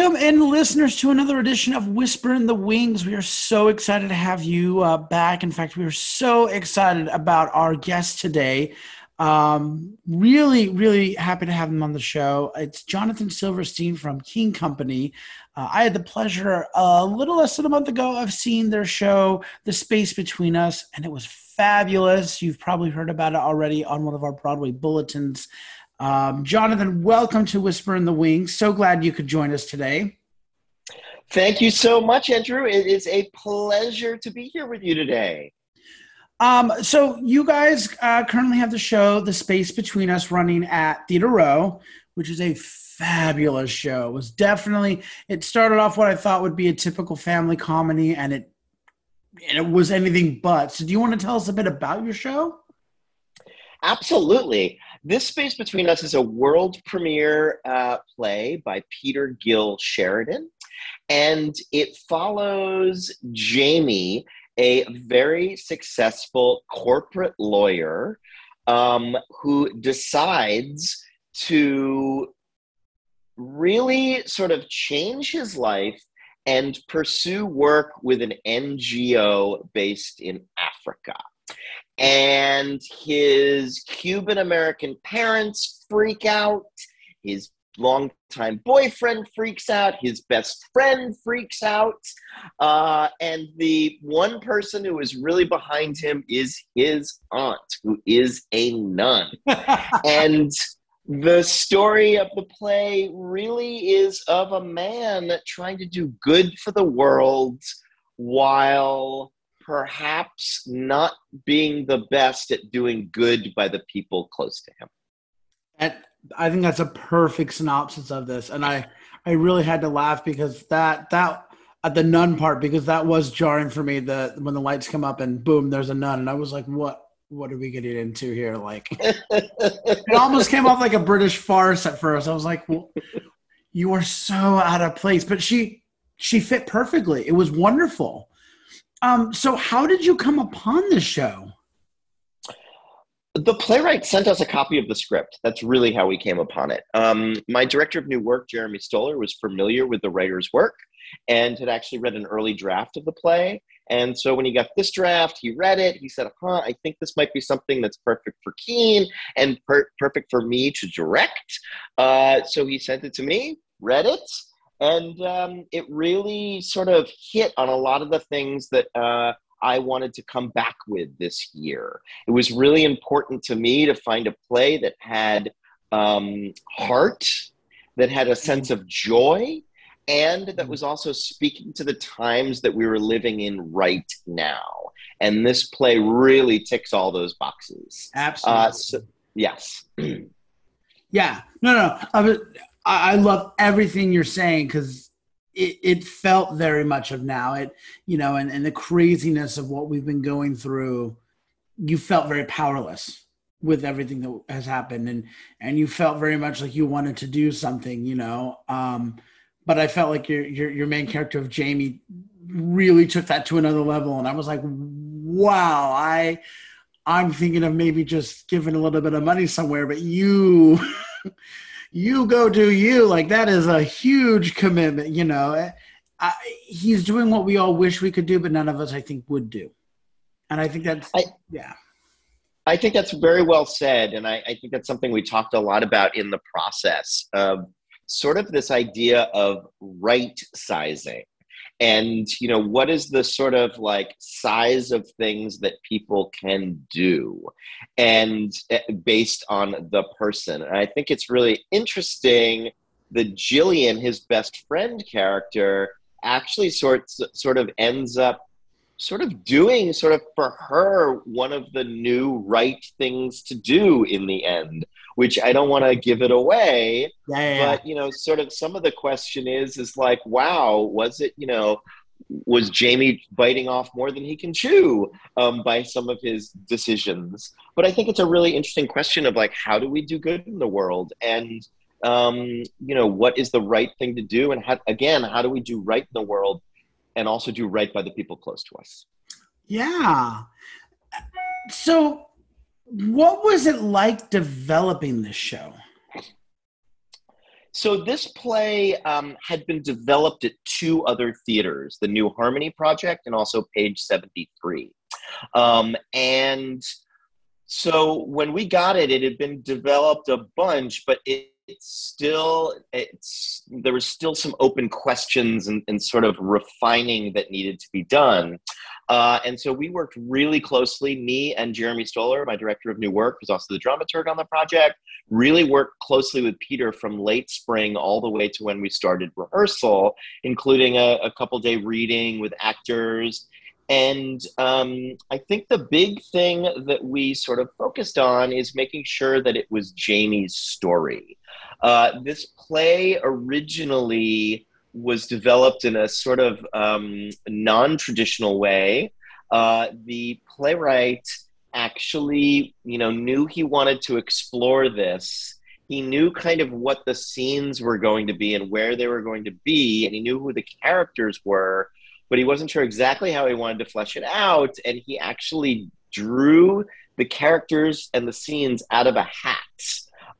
Welcome in, listeners, to another edition of Whisper in the Wings. We are so excited to have you uh, back. In fact, we are so excited about our guest today. Um, really, really happy to have him on the show. It's Jonathan Silverstein from Keen Company. Uh, I had the pleasure a little less than a month ago of seeing their show, The Space Between Us, and it was fabulous. You've probably heard about it already on one of our Broadway bulletins. Um, Jonathan, welcome to Whisper in the Wings. So glad you could join us today. Thank you so much, Andrew. It is a pleasure to be here with you today. Um, so you guys uh, currently have the show "The Space Between Us" running at Theater Row, which is a fabulous show. It was definitely it started off what I thought would be a typical family comedy, and it and it was anything but. So, do you want to tell us a bit about your show? Absolutely. This Space Between Us is a world premiere uh, play by Peter Gil-Sheridan, and it follows Jamie, a very successful corporate lawyer um, who decides to really sort of change his life and pursue work with an NGO based in Africa and his Cuban American parents freak out. His longtime boyfriend freaks out. His best friend freaks out. Uh, and the one person who is really behind him is his aunt, who is a nun. and the story of the play really is of a man trying to do good for the world while perhaps not being the best at doing good by the people close to him. And I think that's a perfect synopsis of this. And I, I really had to laugh because that that at the nun part because that was jarring for me. The when the lights come up and boom, there's a nun, and I was like, what? What are we getting into here? Like, it almost came off like a British farce at first. I was like, well, you are so out of place, but she she fit perfectly. It was wonderful. Um, so how did you come upon this show? The playwright sent us a copy of the script. That's really how we came upon it. Um, my director of new work, Jeremy Stoller, was familiar with the writer's work and had actually read an early draft of the play. And so when he got this draft, he read it. He said, huh, I think this might be something that's perfect for Keen and per- perfect for me to direct. Uh, so he sent it to me, read it, and um, it really sort of hit on a lot of the things that uh, I wanted to come back with this year. It was really important to me to find a play that had um, heart, that had a sense of joy, and that was also speaking to the times that we were living in right now. And this play really ticks all those boxes. Absolutely. Uh, so, yes. yeah. No, no. I was, I, I love everything you're saying because it, it felt very much of now. It you know, and, and the craziness of what we've been going through, you felt very powerless with everything that has happened and and you felt very much like you wanted to do something you know um but i felt like your your, your main character of jamie really took that to another level and i was like wow i i'm thinking of maybe just giving a little bit of money somewhere but you you go do you. Like that is a huge commitment, you know. I, he's doing what we all wish we could do, but none of us, I think, would do. And I think that's, I, yeah. I think that's very well said. And I, I think that's something we talked a lot about in the process of sort of this idea of right sizing and you know what is the sort of like size of things that people can do? And eh, based on the person. And i think it's really interesting that jillian his best friend character actually sorts sort of ends up sort of doing sort of for her one of the new right things to do in the end which i don't want to give it away yeah, but you know sort of some of the question is is like wow was it you know was jamie biting off more than he can chew um, by some of his decisions? But i think it's a really interesting question of like how do we do good in the world? And um, you know what is the right thing to do? And how, again how do we do right in the world and also do right by the people close to us. Yeah. So, what was it like developing this show? So this play um, had been developed at two other theaters, the New Harmony Project and also Page 73. Um, and so when we got it, it had been developed a bunch, but it, it's still it's there was still some open questions and, and sort of refining that needed to be done. Uh, and so we worked really closely, me and Jeremy Stoller, my director of new work, who's also the dramaturg on the project, really worked closely with Peter from late spring all the way to when we started rehearsal, including a, a couple day reading with actors. And um, I think the big thing that we sort of focused on is making sure that it was Jamie's story. Uh, this play originally was developed in a sort of um, non-traditional way. Uh, the playwright actually, you know, knew he wanted to explore this. He knew kind of what the scenes were going to be and where they were going to be, and he knew who the characters were, but he wasn't sure exactly how he wanted to flesh it out. And he actually drew the characters and the scenes out of a hat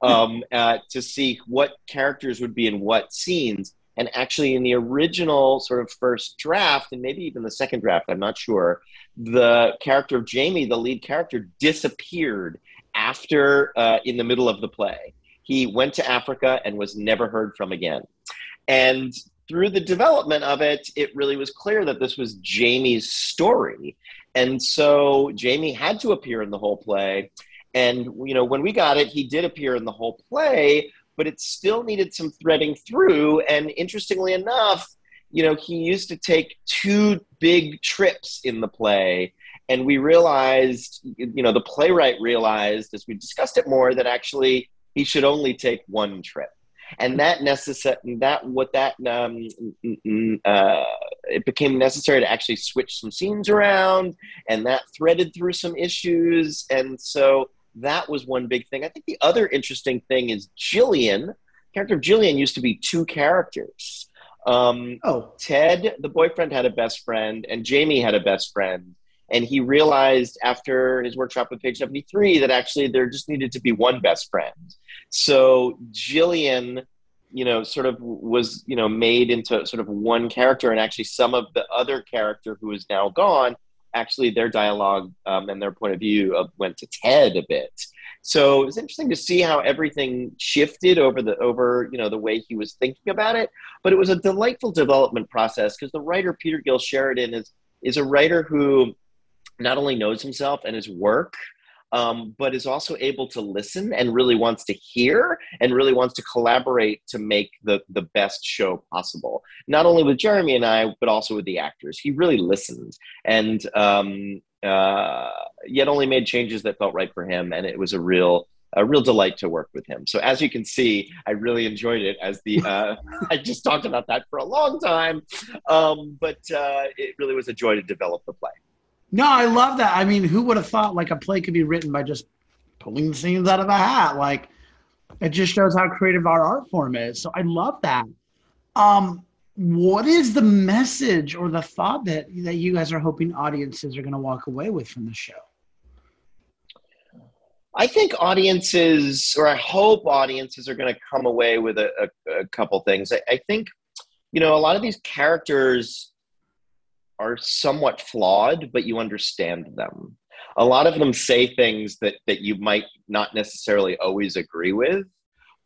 um, uh, to see what characters would be in what scenes and actually, in the original sort of first draft, and maybe even the second draft, I'm not sure, the character of Jamie, the lead character, disappeared after uh, in the middle of the play. He went to Africa and was never heard from again. And through the development of it, it really was clear that this was Jamie's story. And so Jamie had to appear in the whole play. And, you know, when we got it, he did appear in the whole play, but it still needed some threading through. And interestingly enough, you know, he used to take two big trips in the play. And we realized, you know, the playwright realized as we discussed it more that actually he should only take one trip. And that necessary that what that um, uh, it became necessary to actually switch some scenes around, and that threaded through some issues. And so that was one big thing. I think the other interesting thing is Jillian. Character of Jillian used to be two characters. Um, oh, Ted, the boyfriend, had a best friend, and Jamie had a best friend. And he realized after his workshop with Page 73 that actually there just needed to be one best friend. So Jillian, you know, sort of was, you know, made into sort of one character, and actually some of the other character who is now gone actually their dialogue um, and their point of view of, went to Ted a bit. So it was interesting to see how everything shifted over the over you know the way he was thinking about it. But it was a delightful development process because the writer Peter Gil-Sheridan is is a writer who not only knows himself and his work, um, but is also able to listen and really wants to hear and really wants to collaborate to make the, the best show possible. Not only with Jeremy and I, but also with the actors. He really listened and um, uh, yet only made changes that felt right for him. And it was a real a real delight to work with him. So as you can see, I really enjoyed it. As the uh, I just talked about that for a long time, um, but uh, it really was a joy to develop the play. No, I love that. I mean, who would have thought like a play could be written by just pulling the scenes out of a hat? Like, it just shows how creative our art form is. So I love that. Um, what is the message or the thought that that you guys are hoping audiences are going to walk away with from the show? I think audiences, or I hope audiences, are going to come away with a, a, a couple things. I, I think, you know, a lot of these characters are somewhat flawed, but you understand them. A lot of them say things that, that you might not necessarily always agree with,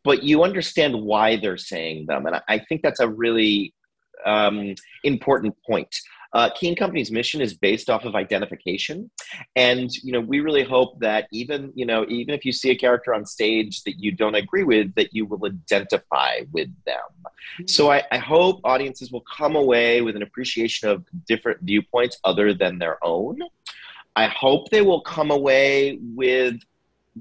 but you understand why they're saying them. And I, I think that's a really um, important point. Uh, Keen Company's mission is based off of identification, and you know we really hope that even you know even if you see a character on stage that you don't agree with, that you will identify with them. Mm-hmm. So I, I hope audiences will come away with an appreciation of different viewpoints other than their own. I hope they will come away with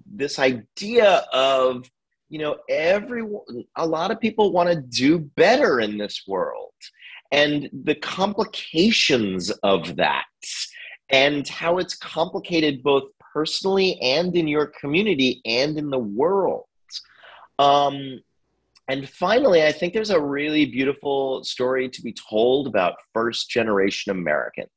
this idea of you know everyone a lot of people want to do better in this world and the complications of that and how it's complicated both personally and in your community and in the world. Um, and finally, I think there's a really beautiful story to be told about first generation Americans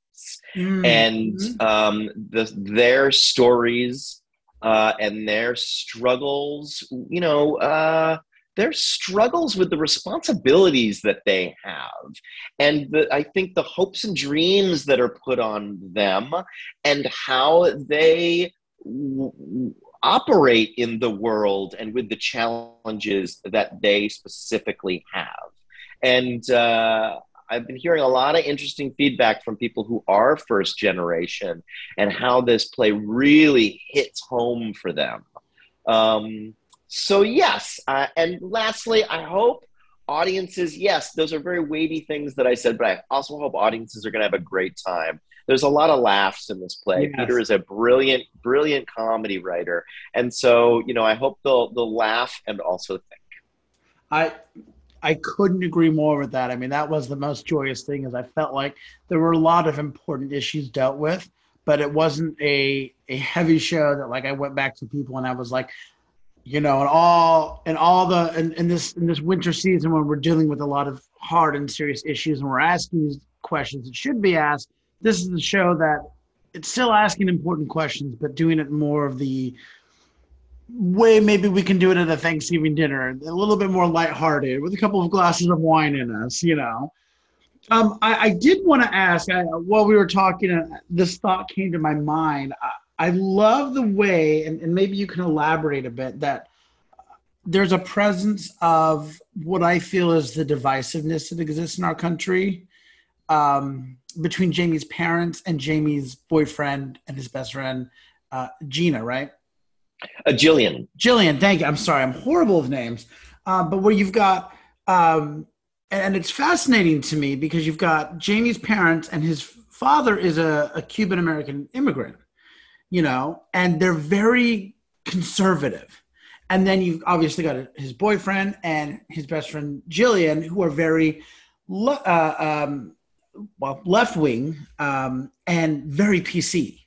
mm-hmm. and um, the, their stories uh, and their struggles, you know, uh, their struggles with the responsibilities that they have and the, i think the hopes and dreams that are put on them and how they w- operate in the world and with the challenges that they specifically have and uh, I've been hearing a lot of interesting feedback from people who are first generation and how this play really hits home for them. Um, so, yes. Uh, and lastly, I hope audiences, yes, those are very weighty things that I said, but I also hope audiences are going to have a great time. There's a lot of laughs in this play. Yes. Peter is a brilliant, brilliant comedy writer. And so, you know, I hope they'll, they'll laugh and also think. I I couldn't agree more with that. I mean, that was the most joyous thing is I felt like there were a lot of important issues dealt with, but it wasn't a a heavy show that like I went back to people and I was like, you know, and all and all the in, in this in this winter season when we're dealing with a lot of hard and serious issues and we're asking these questions that should be asked, this is the show that it's still asking important questions, but doing it more of the way maybe we can do it at a Thanksgiving dinner, a little bit more lighthearted with a couple of glasses of wine in us, you know. Um, I, I, did want to ask I, while we were talking, uh, this thought came to my mind. I love the way, and, and, maybe you can elaborate a bit, that there's a presence of what I feel is the divisiveness that exists in our country um, between Jamie's parents and Jamie's boyfriend and his best friend, uh, Gina, right? Uh, Jillian. Jillian, thank you. I'm sorry, I'm horrible with names. Uh, but where you've got, um, and it's fascinating to me because you've got Jamie's parents and his father is a, a Cuban American immigrant, you know, and they're very conservative. And then you've obviously got his boyfriend and his best friend Jillian, who are very uh, um, well left wing um, and very PC.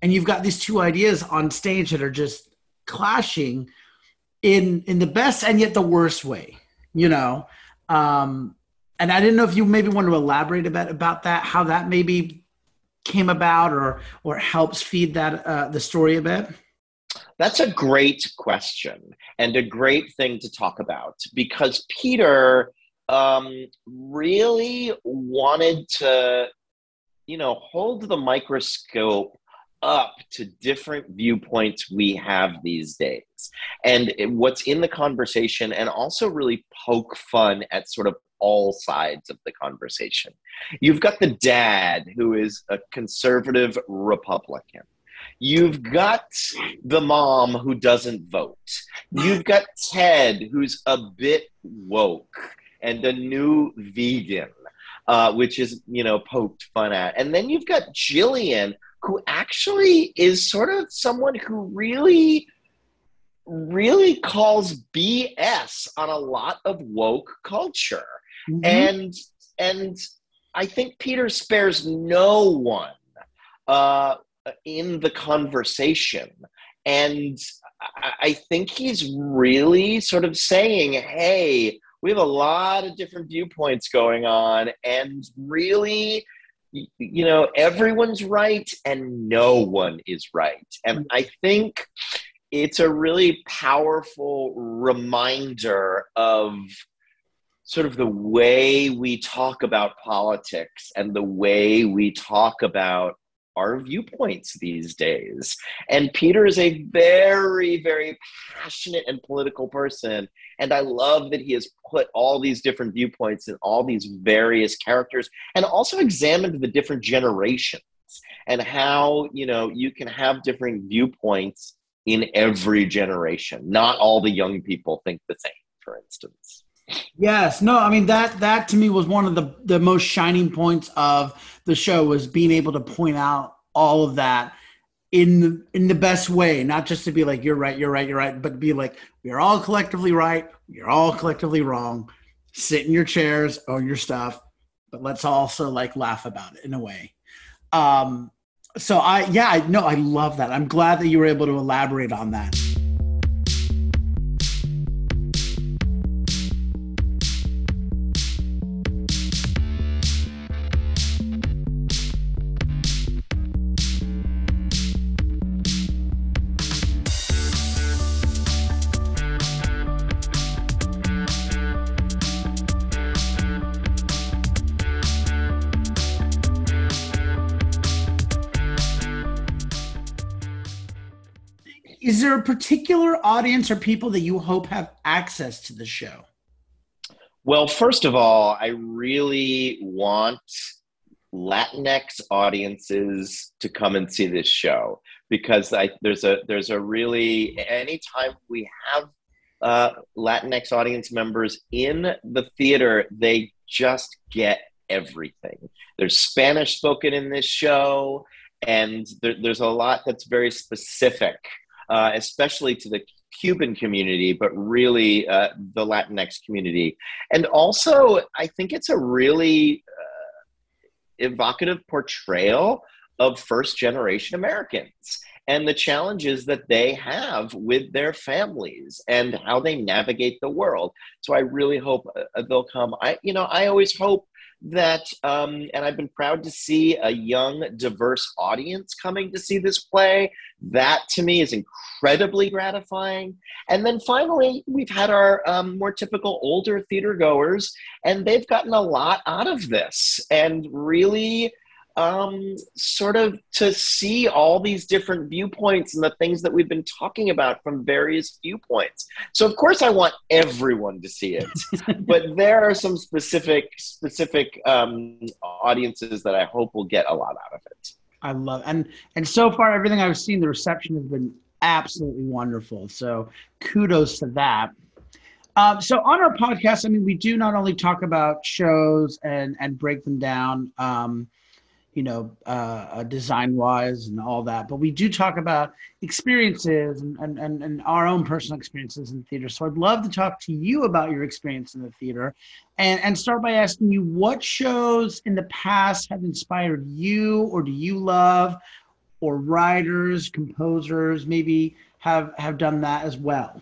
And you've got these two ideas on stage that are just clashing in in the best and yet the worst way you know um and i didn't know if you maybe want to elaborate a bit about that how that maybe came about or or helps feed that uh, the story a bit? That's a great question and a great thing to talk about because peter um, really wanted to you know hold the microscope up to different viewpoints we have these days. And what's in the conversation and also really poke fun at sort of all sides of the conversation. You've got the dad who is a conservative Republican. You've got the mom who doesn't vote. You've got Ted who's a bit woke and a new vegan, uh, which is, you know, poked fun at. And then you've got Jillian who actually is sort of someone who really really calls BS on a lot of woke culture. Mm-hmm. And and I think Peter spares no one uh, in the conversation. And I think he's really sort of saying, hey, we have a lot of different viewpoints going on, and really you know, everyone's right and no one is right. And I think it's a really powerful reminder of sort of the way we talk about politics and the way we talk about our viewpoints these days. And Peter is a very, very passionate and political person. And I love that he has put all these different viewpoints in all these various characters and also examined the different generations and how, you know, you can have different viewpoints in every generation. Not all the young people think the same, for instance. Yes, no, I mean that that to me was one of the the most shining points of the show was being able to point out all of that in the in the best way, not just to be like you're right, you're right, you're right, but to be like we're all collectively right, you're all collectively wrong. Sit in your chairs, own your stuff, but let's also like laugh about it in a way. Um, so I yeah, I no, I love that. I'm glad that you were able to elaborate on that. Is there a particular audience or people that you hope have access to the show? Well, first of all, I really want Latinx audiences to come and see this show because I, there's a there's a really anytime we have uh, Latinx audience members in the theater, they just get everything. There's Spanish spoken in this show, and there, there's a lot that's very specific, uh, especially to the Cuban community, but really uh, the Latinx community. And also, I think it's a really uh, evocative portrayal of first generation Americans and the challenges that they have with their families and how they navigate the world. So I really hope uh, they'll come. I, you know, I always hope that, um, and I've been proud to see a young, diverse audience coming to see this play. That to me is incredibly gratifying. And then finally, we've had our um, more typical older theater goers, and they've gotten a lot out of this and really um, sort of to see all these different viewpoints and the things that we've been talking about from various viewpoints. So of course I want everyone to see it, but there are some specific specific um, audiences that I hope will get a lot out of it. I love and and so far everything I've seen the reception has been absolutely wonderful. So kudos to that. Um, so on our podcast, I mean, we do not only talk about shows and and break them down. Um, you know, uh, uh design wise and all that. But we do talk about experiences and, and, and, and, our own personal experiences in theater. So I'd love to talk to you about your experience in the theater and, and start by asking you what shows in the past have inspired you or do you love or writers, composers maybe have, have done that as well?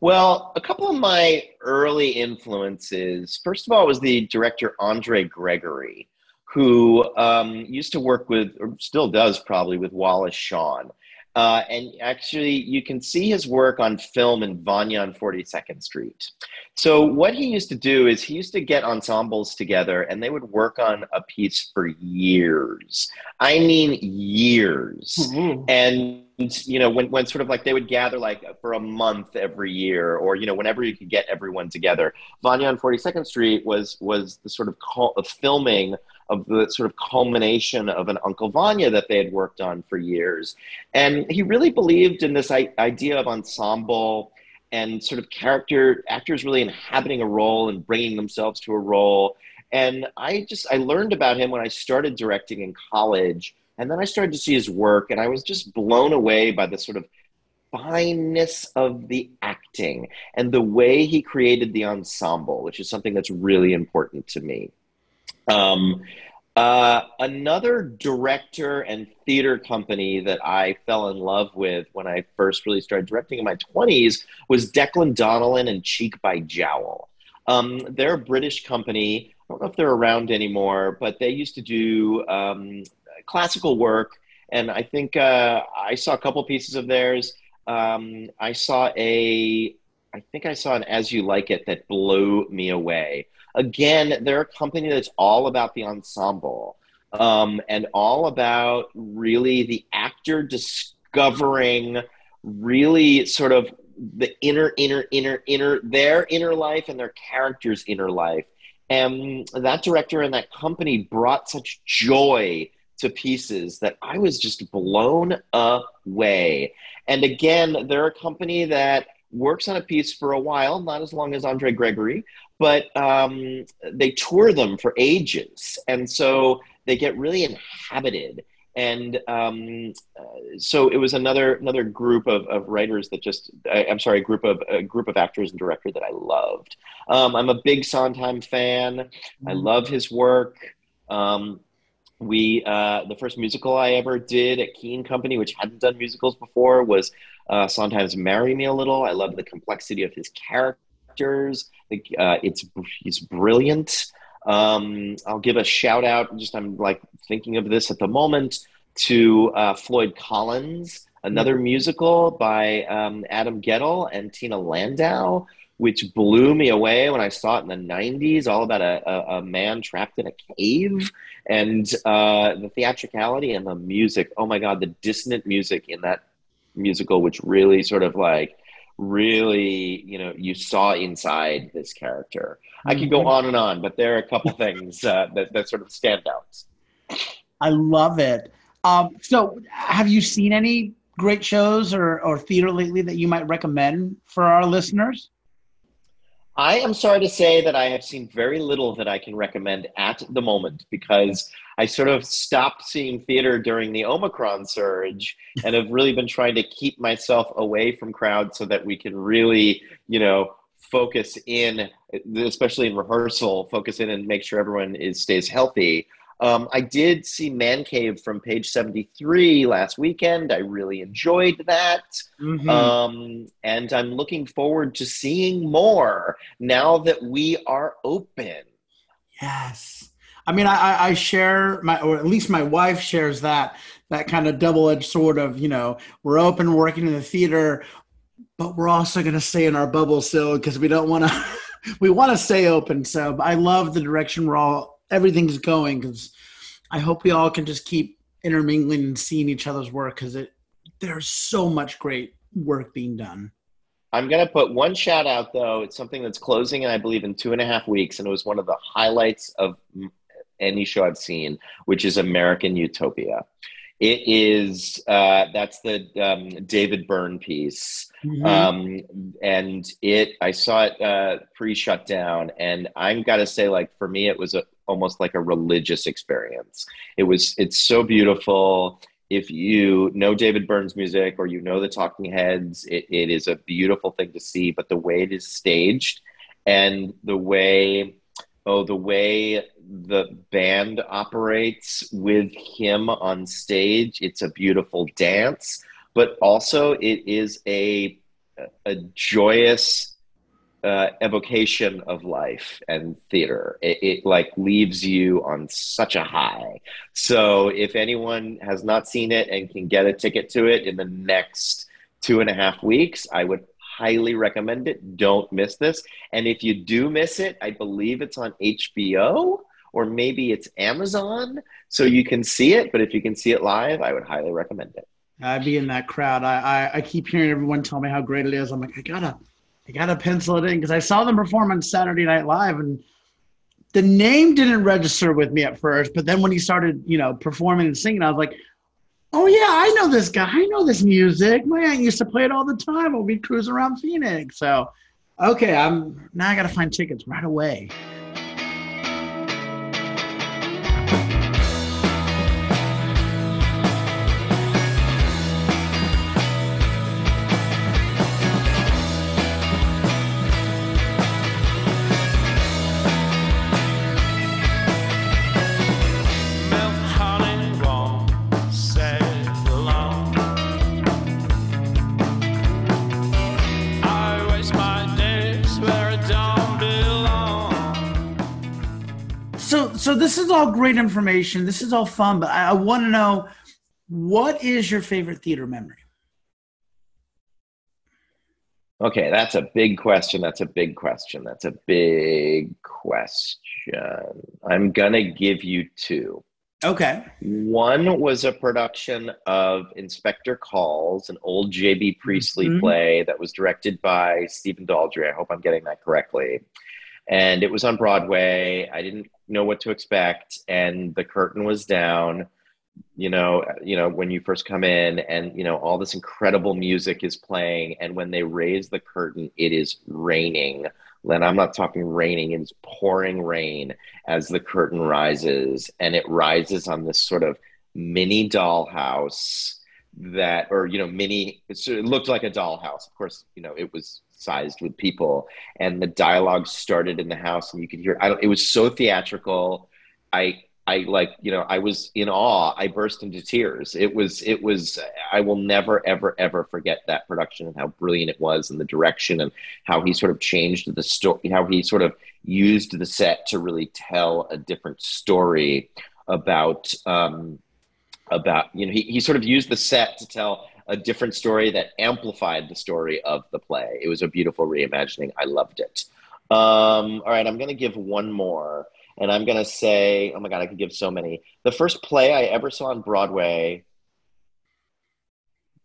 Well, a couple of my early influences, first of all, was the director Andre Gregory who um, used to work with, or still does probably, with Wallace Shawn. Uh, and actually, you can see his work on film in Vanya on 42nd Street. So, what he used to do is he used to get ensembles together and they would work on a piece for years. I mean, years. Mm-hmm. And you know when, when sort of like they would gather like for a month every year or you know whenever you could get everyone together vanya on 42nd street was was the sort of, call, of filming of the sort of culmination of an Uncle Vanya that they had worked on for years. And he really believed in this idea of ensemble and sort of character actors really inhabiting a role and bringing themselves to a role. And I just I learned about him when I started directing in college, and then I started to see his work, and I was just blown away by the sort of fineness of the acting and the way he created the ensemble, which is something that's really important to me. Um, uh, another director and theater company that I fell in love with when I first really started directing in my 20s was Declan Donnellan and Cheek by Jowl. Um, they're a British company. I don't know if they're around anymore, but they used to do um, classical work. And I think uh, I saw a couple pieces of theirs. Um, I saw a, I think I saw an As You Like It that blew me away. Again, they're a company that's all about the ensemble um, and all about really the actor discovering really sort of the inner, inner, inner, inner, their inner life and their character's inner life. And that director and that company brought such joy to pieces that I was just blown away. And again, they're a company that works on a piece for a while, not as long as Andre Gregory, but um, they tour them for ages, and so they get really inhabited. And um, uh, so it was another another group of, of writers that just I, am sorry, a group of a group of actors and director that I loved. Um, I'm a big Sondheim fan. Mm-hmm. I love his work. Um, we uh, the first musical I ever did at Keen Company, which hadn't done musicals before, was uh, Sondheim's "Marry Me a Little." I love the complexity of his character actors. Uh, it's he's brilliant. Um, I'll give a shout out. Just I'm like thinking of this at the moment to uh, Floyd Collins, another mm-hmm. musical by um, Adam Guettel and Tina Landau, which blew me away when I saw it in the '90s. All about a, a, a man trapped in a cave, and uh, the theatricality and the music. Oh my God, the dissonant music in that musical, which really sort of like really you know you saw inside this character. I could go mm-hmm. on and on, but there are a couple things uh, that that sort of stand out. I love it. Um, so, have you seen any great shows or, or theater lately that you might recommend for our listeners? I am sorry to say that I have seen very little that I can recommend at the moment because I sort of stopped seeing theater during the Omicron surge and have really been trying to keep myself away from crowds so that we can really, you know, focus in, especially in rehearsal, focus in and make sure everyone is stays healthy. Um, I did see Man Cave from page 73 last weekend. I really enjoyed that. Mm-hmm. Um, and I'm looking forward to seeing more now that we are open. Yes. I mean, I, I share my, or at least my wife shares that, that kind of double edged sort of, you know, we're open, working in the theater, but we're also going to stay in our bubble still because we don't want to, we want to stay open. So I love the direction we're all everything's going because I hope we all can just keep intermingling and seeing each other's work because it there's so much great work being done. I'm going to put one shout out though. It's something that's closing, and I believe in two and a half weeks, and it was one of the highlights of any show I've seen, which is American Utopia. It is uh, that's the um, David Byrne piece, mm-hmm. um, and it I saw it uh, pre-shut down, and I'm got to say, like for me, it was a almost like a religious experience. It was it's so beautiful. If you know David Byrne's music or you know the Talking Heads, it, it is a beautiful thing to see. But the way it is staged and the way oh the way the band operates with him on stage, it's a beautiful dance. But also it is a a joyous uh, evocation of life and theater. It, it, like leaves you on such a high. So if anyone has not seen it and can get a ticket to it in the next two and a half weeks, I would highly recommend it. Don't miss this. And if you do miss it, I believe it's on HBO or maybe it's Amazon, so you can see it. But if you can see it live, I would highly recommend it. I'd be in that crowd. I, I, I keep hearing everyone tell me how great it is. I'm like, I gotta I gotta pencil it in because I saw them perform on Saturday Night Live, and the name didn't register with me at first. But then when he started, you know, performing and singing, I was like, "Oh yeah, I know this guy. I know this music. My aunt used to play it all the time when we cruise around Phoenix." So, okay, I'm now I gotta find tickets right away. This is all great information. This is all fun, but I, I want to know what is your favorite theater memory? Okay, that's a big question. That's a big question. That's a big question. I'm going to give you two. Okay. One was a production of Inspector Calls, an old J.B. Priestley mm-hmm. play that was directed by Stephen Daldry. I hope I'm getting that correctly and it was on Broadway. I didn't know what to expect, and the curtain was down. You know, you know when you first come in, and you know all this incredible music is playing, and when they raise the curtain, it is raining. And I'm not talking raining; it's pouring rain as the curtain rises, and it rises on this sort of mini dollhouse that or you know mini it looked like a dollhouse of course you know it was sized with people and the dialogue started in the house and you could hear I it was so theatrical. I i like you know i was in awe. I burst into tears. It was it was i will never ever ever forget that production and how brilliant it was and the direction and how he sort of changed the story how he sort of used the set to really tell a different story about um about you know he, he sort of used the set to tell a different story that amplified the story of the play. It was a beautiful reimagining. I loved it. Um, all right, I'm going to give one more, and I'm going to say, oh my God, I could give so many. The first play I ever saw on Broadway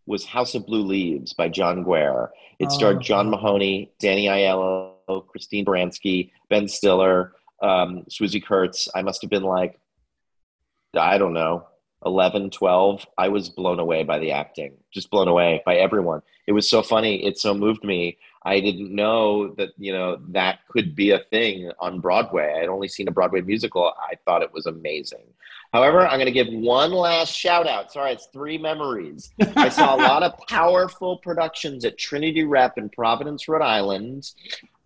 was House of Blue Leaves by John Guare. It starred oh. John Mahoney, Danny Aiello, Christine Baranski, Ben Stiller, um, Swoosie Kurtz. I must have been like, I don't know, 11, 12. I was blown away by the acting, just blown away by everyone. It was so funny. It so moved me. I didn't know that, you know, that could be a thing on Broadway. I'd only seen a Broadway musical. I thought it was amazing. However, I'm going to give one last shout out. Sorry, it's three memories. I saw a lot of powerful productions at Trinity Rep in Providence, Rhode Island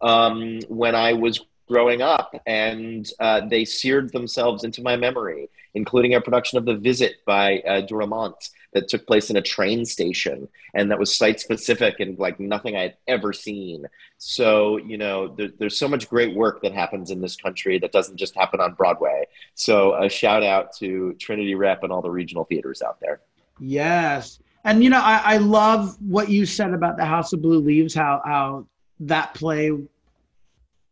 um, when I was growing up, and uh, they seared themselves into my memory, including a production of The Visit by uh, Dürrenmatt that took place in a train station and that was site specific and like nothing I had ever seen. So, you know, there, there's so much great work that happens in this country that doesn't just happen on Broadway. So, a shout out to Trinity Rep and all the regional theaters out there. Yes. And, you know, I, I love what you said about the House of Blue Leaves, how, how that play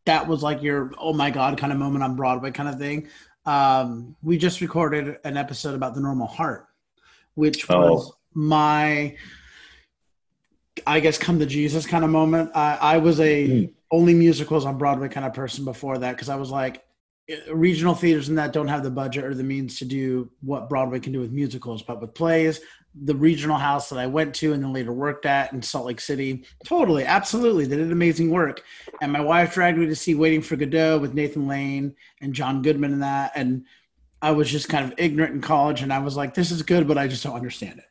that was like your oh my god kind of moment on Broadway kind of thing. Um, we just recorded an episode about the normal heart which oh. was my I guess come to Jesus kind of moment. I, I was a mm. only musicals on Broadway kind of person before that because I was like eh, regional theaters and that don't have the budget or the means to do what Broadway can do with musicals, but with plays, the regional house that I went to and then later worked at in Salt Lake City, totally, absolutely, they did amazing work. And my wife dragged me to see Waiting for Godot with Nathan Lane and John Goodman and that, and I was just kind of ignorant in college, and I was like, "This is good, but I just don't understand it."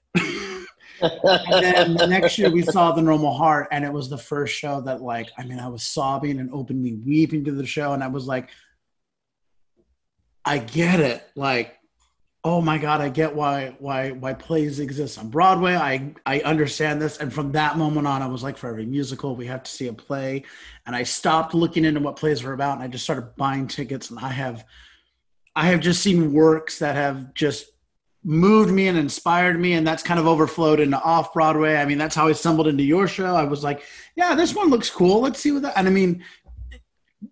and then the next year we saw the normal heart and it was the first show that like i mean i was sobbing and openly weeping to the show and i was like i get it like oh my god i get why why why plays exist on broadway. I i understand this. And from that moment on i was like for every musical we have to see a play. And i stopped looking into what plays were about and i just started buying tickets. And i have I have just seen works that have just moved me and inspired me and that's kind of overflowed into off broadway i mean that's how i stumbled into your show. I was like yeah this one looks cool. Let's see what that and i mean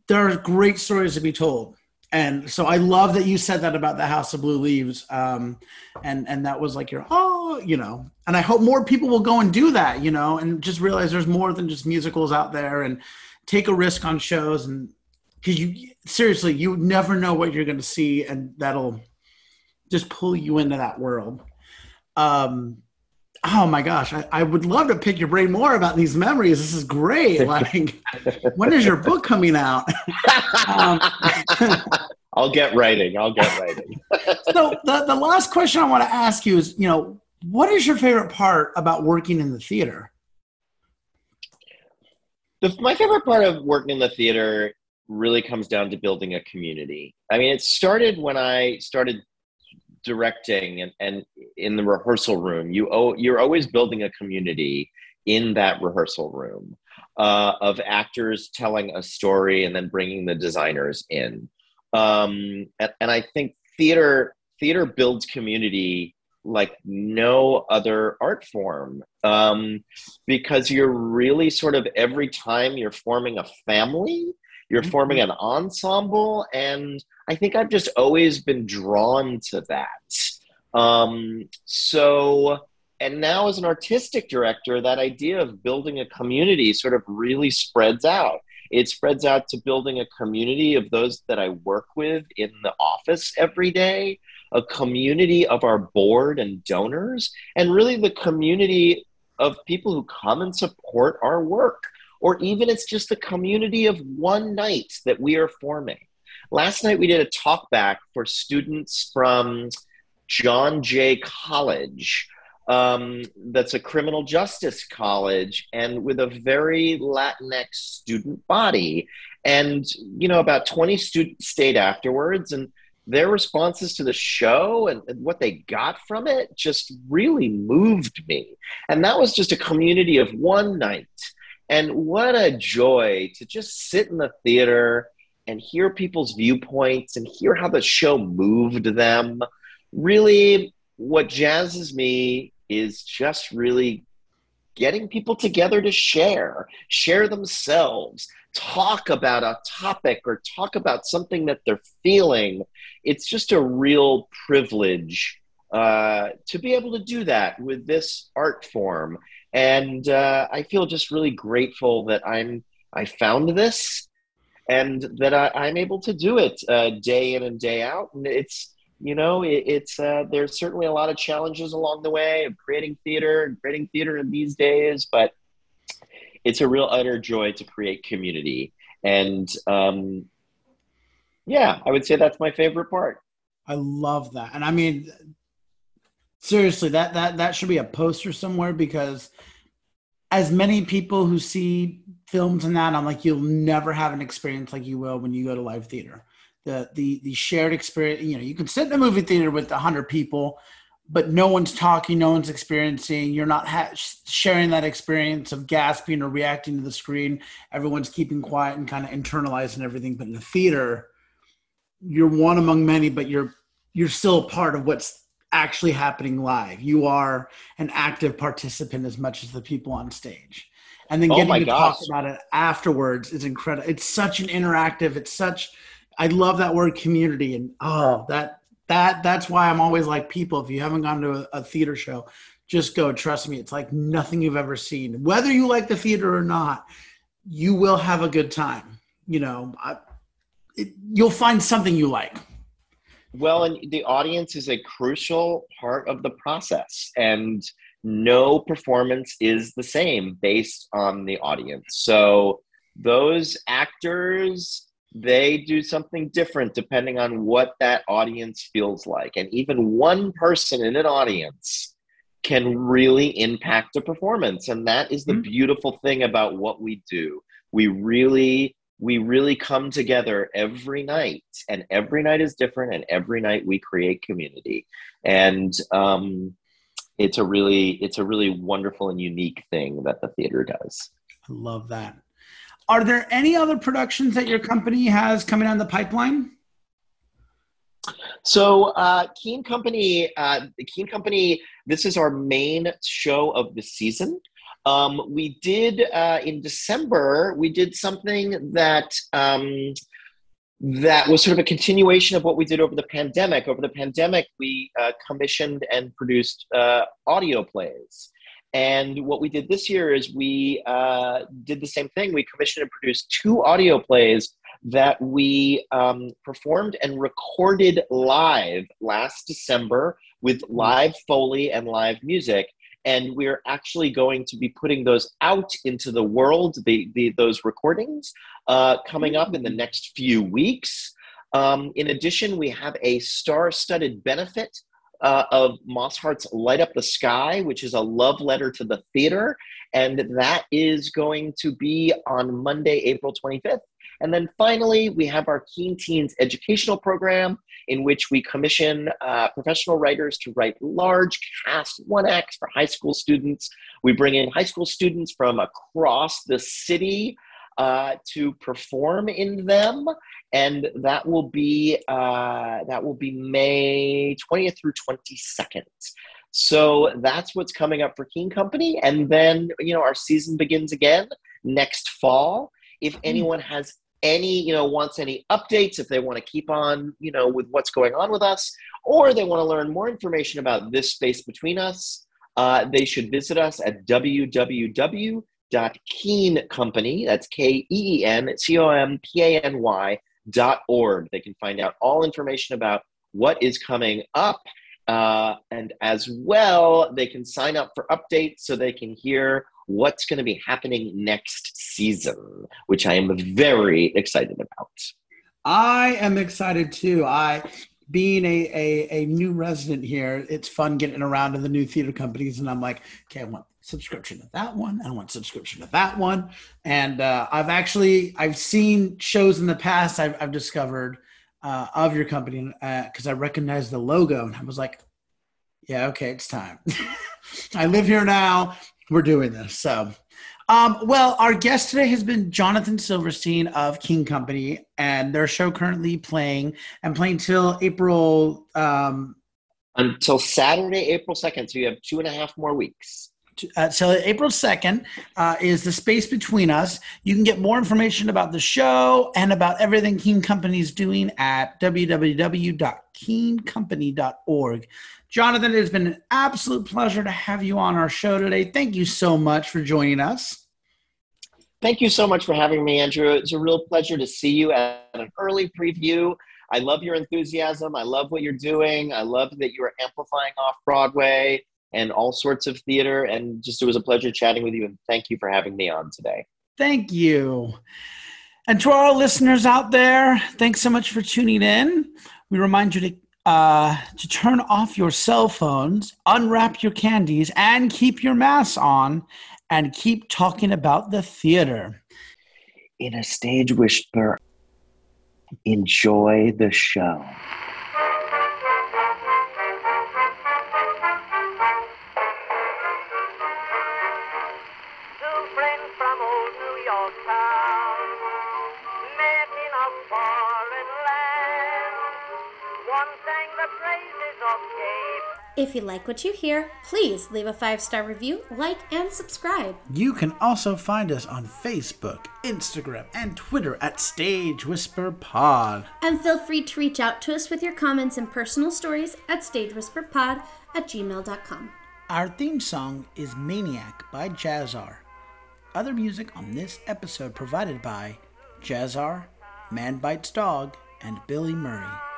there are great stories to be told and so i love that you said that about the house of blue leaves um, and and that was like your oh you know. And i hope more people will go and do that you know and just realize there's more than just musicals out there and take a risk on shows and because you seriously you never know what you're going to see and that'll just pull you into that world. Um oh my gosh I, I would love to pick your brain more about these memories. This is great. Like when is your book coming out? Um, i'll get writing i'll get writing. So the, the last question i want to ask you is you know what is your favorite part about working in the theater? The, my favorite part of working in the theater really comes down to building a community. I mean, it started when I started directing and, and in the rehearsal room. You you're always building a community in that rehearsal room uh, of actors telling a story and then bringing the designers in. Um, and, and I think theater theater builds community like no other art form um, because you're really sort of every time you're forming a family you're mm-hmm. forming an ensemble and i think i've just always been drawn to that. Um, so and now as an artistic director that idea of building a community sort of really spreads out. It spreads out to building a community of those that i work with in the office every day a community of our board and donors and really the community of people who come and support our work. Or even it's just the community of one night that we are forming. Last night we did a talk back for students from John Jay College. Um, that's a criminal justice college and with a very Latinx student body. And, you know, about 20 students stayed afterwards and their responses to the show and, and, what they got from it just really moved me. And that was just a community of one night and what a joy to just sit in the theater and hear people's viewpoints and hear how the show moved them. Really, what jazzes me is just really getting people together to share, share themselves, talk about a topic or talk about something that they're feeling. It's just a real privilege uh, to be able to do that with this art form. And uh, I feel just really grateful that I'm I found this and that I, am able to do it uh, day in and day out. And it's you know it, it's uh, there's certainly a lot of challenges along the way of creating theater and creating theater in these days, but it's a real utter joy to create community. And um, yeah, I would say that's my favorite part. I love that, and I mean, seriously, that that that should be a poster somewhere because as many people who see films and that, I'm like, you'll never have an experience like you will when you go to live theater. The the the shared experience, you know, you can sit in a movie theater with a hundred people, but no one's talking, no one's experiencing. You're not ha- sharing that experience of gasping or reacting to the screen. Everyone's keeping quiet and kind of internalizing everything. But in the theater, you're one among many, but you're you're still a part of what's actually happening live. You are an active participant as much as the people on stage. And then oh getting oh to gosh. talk about it afterwards is incredible. It's such an interactive, it's such I love that word community and oh that that that's why I'm always like people if you haven't gone to a, a theater show, just go trust me it's like nothing you've ever seen. Whether you like the theater or not, you will have a good time. You know, I, it, you'll find something you like. Well, and the audience is a crucial part of the process, and no performance is the same based on the audience. So those actors they do something different depending on what that audience feels like. And even one person in an audience can really impact a performance. And that is the mm-hmm. beautiful thing about what we do. We really we really come together every night. And every night is different and every night we create community. And um, it's a really it's a really wonderful and unique thing that the theater does i love that are there any other productions that your company has coming on the pipeline so uh, Keen Company, uh, Keen Company, this is our main show of the season. Um, we did uh, in December. We did something that um, that was sort of a continuation of what we did over the pandemic. Over the pandemic, we uh, commissioned and produced uh, audio plays. And what we did this year is we uh, did the same thing. We commissioned and produced two audio plays that we um, performed and recorded live last December with live Foley and live music and we're actually going to be putting those out into the world, the, the those recordings, uh, coming up in the next few weeks. Um, in addition, we have a star-studded benefit uh, of Moss Hart's Light Up the Sky, which is a love letter to the theater. And that is going to be on Monday, April 25th. And then finally, we have our Keen Teens educational program, in which we commission uh, professional writers to write large cast one acts for high school students. We bring in high school students from across the city uh, to perform in them, and that will be uh, that will be May twentieth through twenty second. So that's what's coming up for Keen Company, and then you know our season begins again next fall. If hmm. anyone has any you know wants any updates if they want to keep on you know with what's going on with us or they want to learn more information about this space between us uh, they should visit us at www.keencompany that's k-e-e-n-c-o-m-p-a-n-y dot org. They can find out all information about what is coming up uh, and as well they can sign up for updates so they can hear what's going to be happening next season, which I am very excited about. I am excited too. I being a, a, a new resident here, it's fun getting around to the new theater companies, and I'm like, okay, I want subscription to that one, I want subscription to that one, and uh, I've actually I've seen shows in the past I've, I've discovered uh, of your company because uh, I recognized the logo, and I was like, yeah, okay, it's time. I live here now we're doing this. So, um, well, our guest today has been Jonathan Silverstein of Keen Company, and their show currently playing and playing till April. Um, Until Saturday, April 2nd. So you have two and a half more weeks. Uh, so April 2nd uh, is the space between us. You can get more information about the show and about everything Keen Company is doing at www.keencompany.org. Jonathan, it has been an absolute pleasure to have you on our show today. Thank you so much for joining us. Thank you so much for having me, Andrew. It's a real pleasure to see you at an early preview. I love your enthusiasm. I love what you're doing. I love that you are amplifying off Broadway and all sorts of theater. And just it was a pleasure chatting with you. And thank you for having me on today. Thank you. And to our listeners out there, thanks so much for tuning in. We remind you to uh, to turn off your cell phones, unwrap your candies, and keep your masks on, and keep talking about the theater. In a stage whisper, enjoy the show. If you like what you hear, please leave a five star review, like, and subscribe. You can also find us on Facebook, Instagram, and Twitter at Stage Whisper Pod. And feel free to reach out to us with your comments and personal stories at stagewhisperpod at gmail.com. Our theme song is Maniac by Jazzar. Other music on this episode provided by Jazzar, Man Bites Dog, and Billy Murray.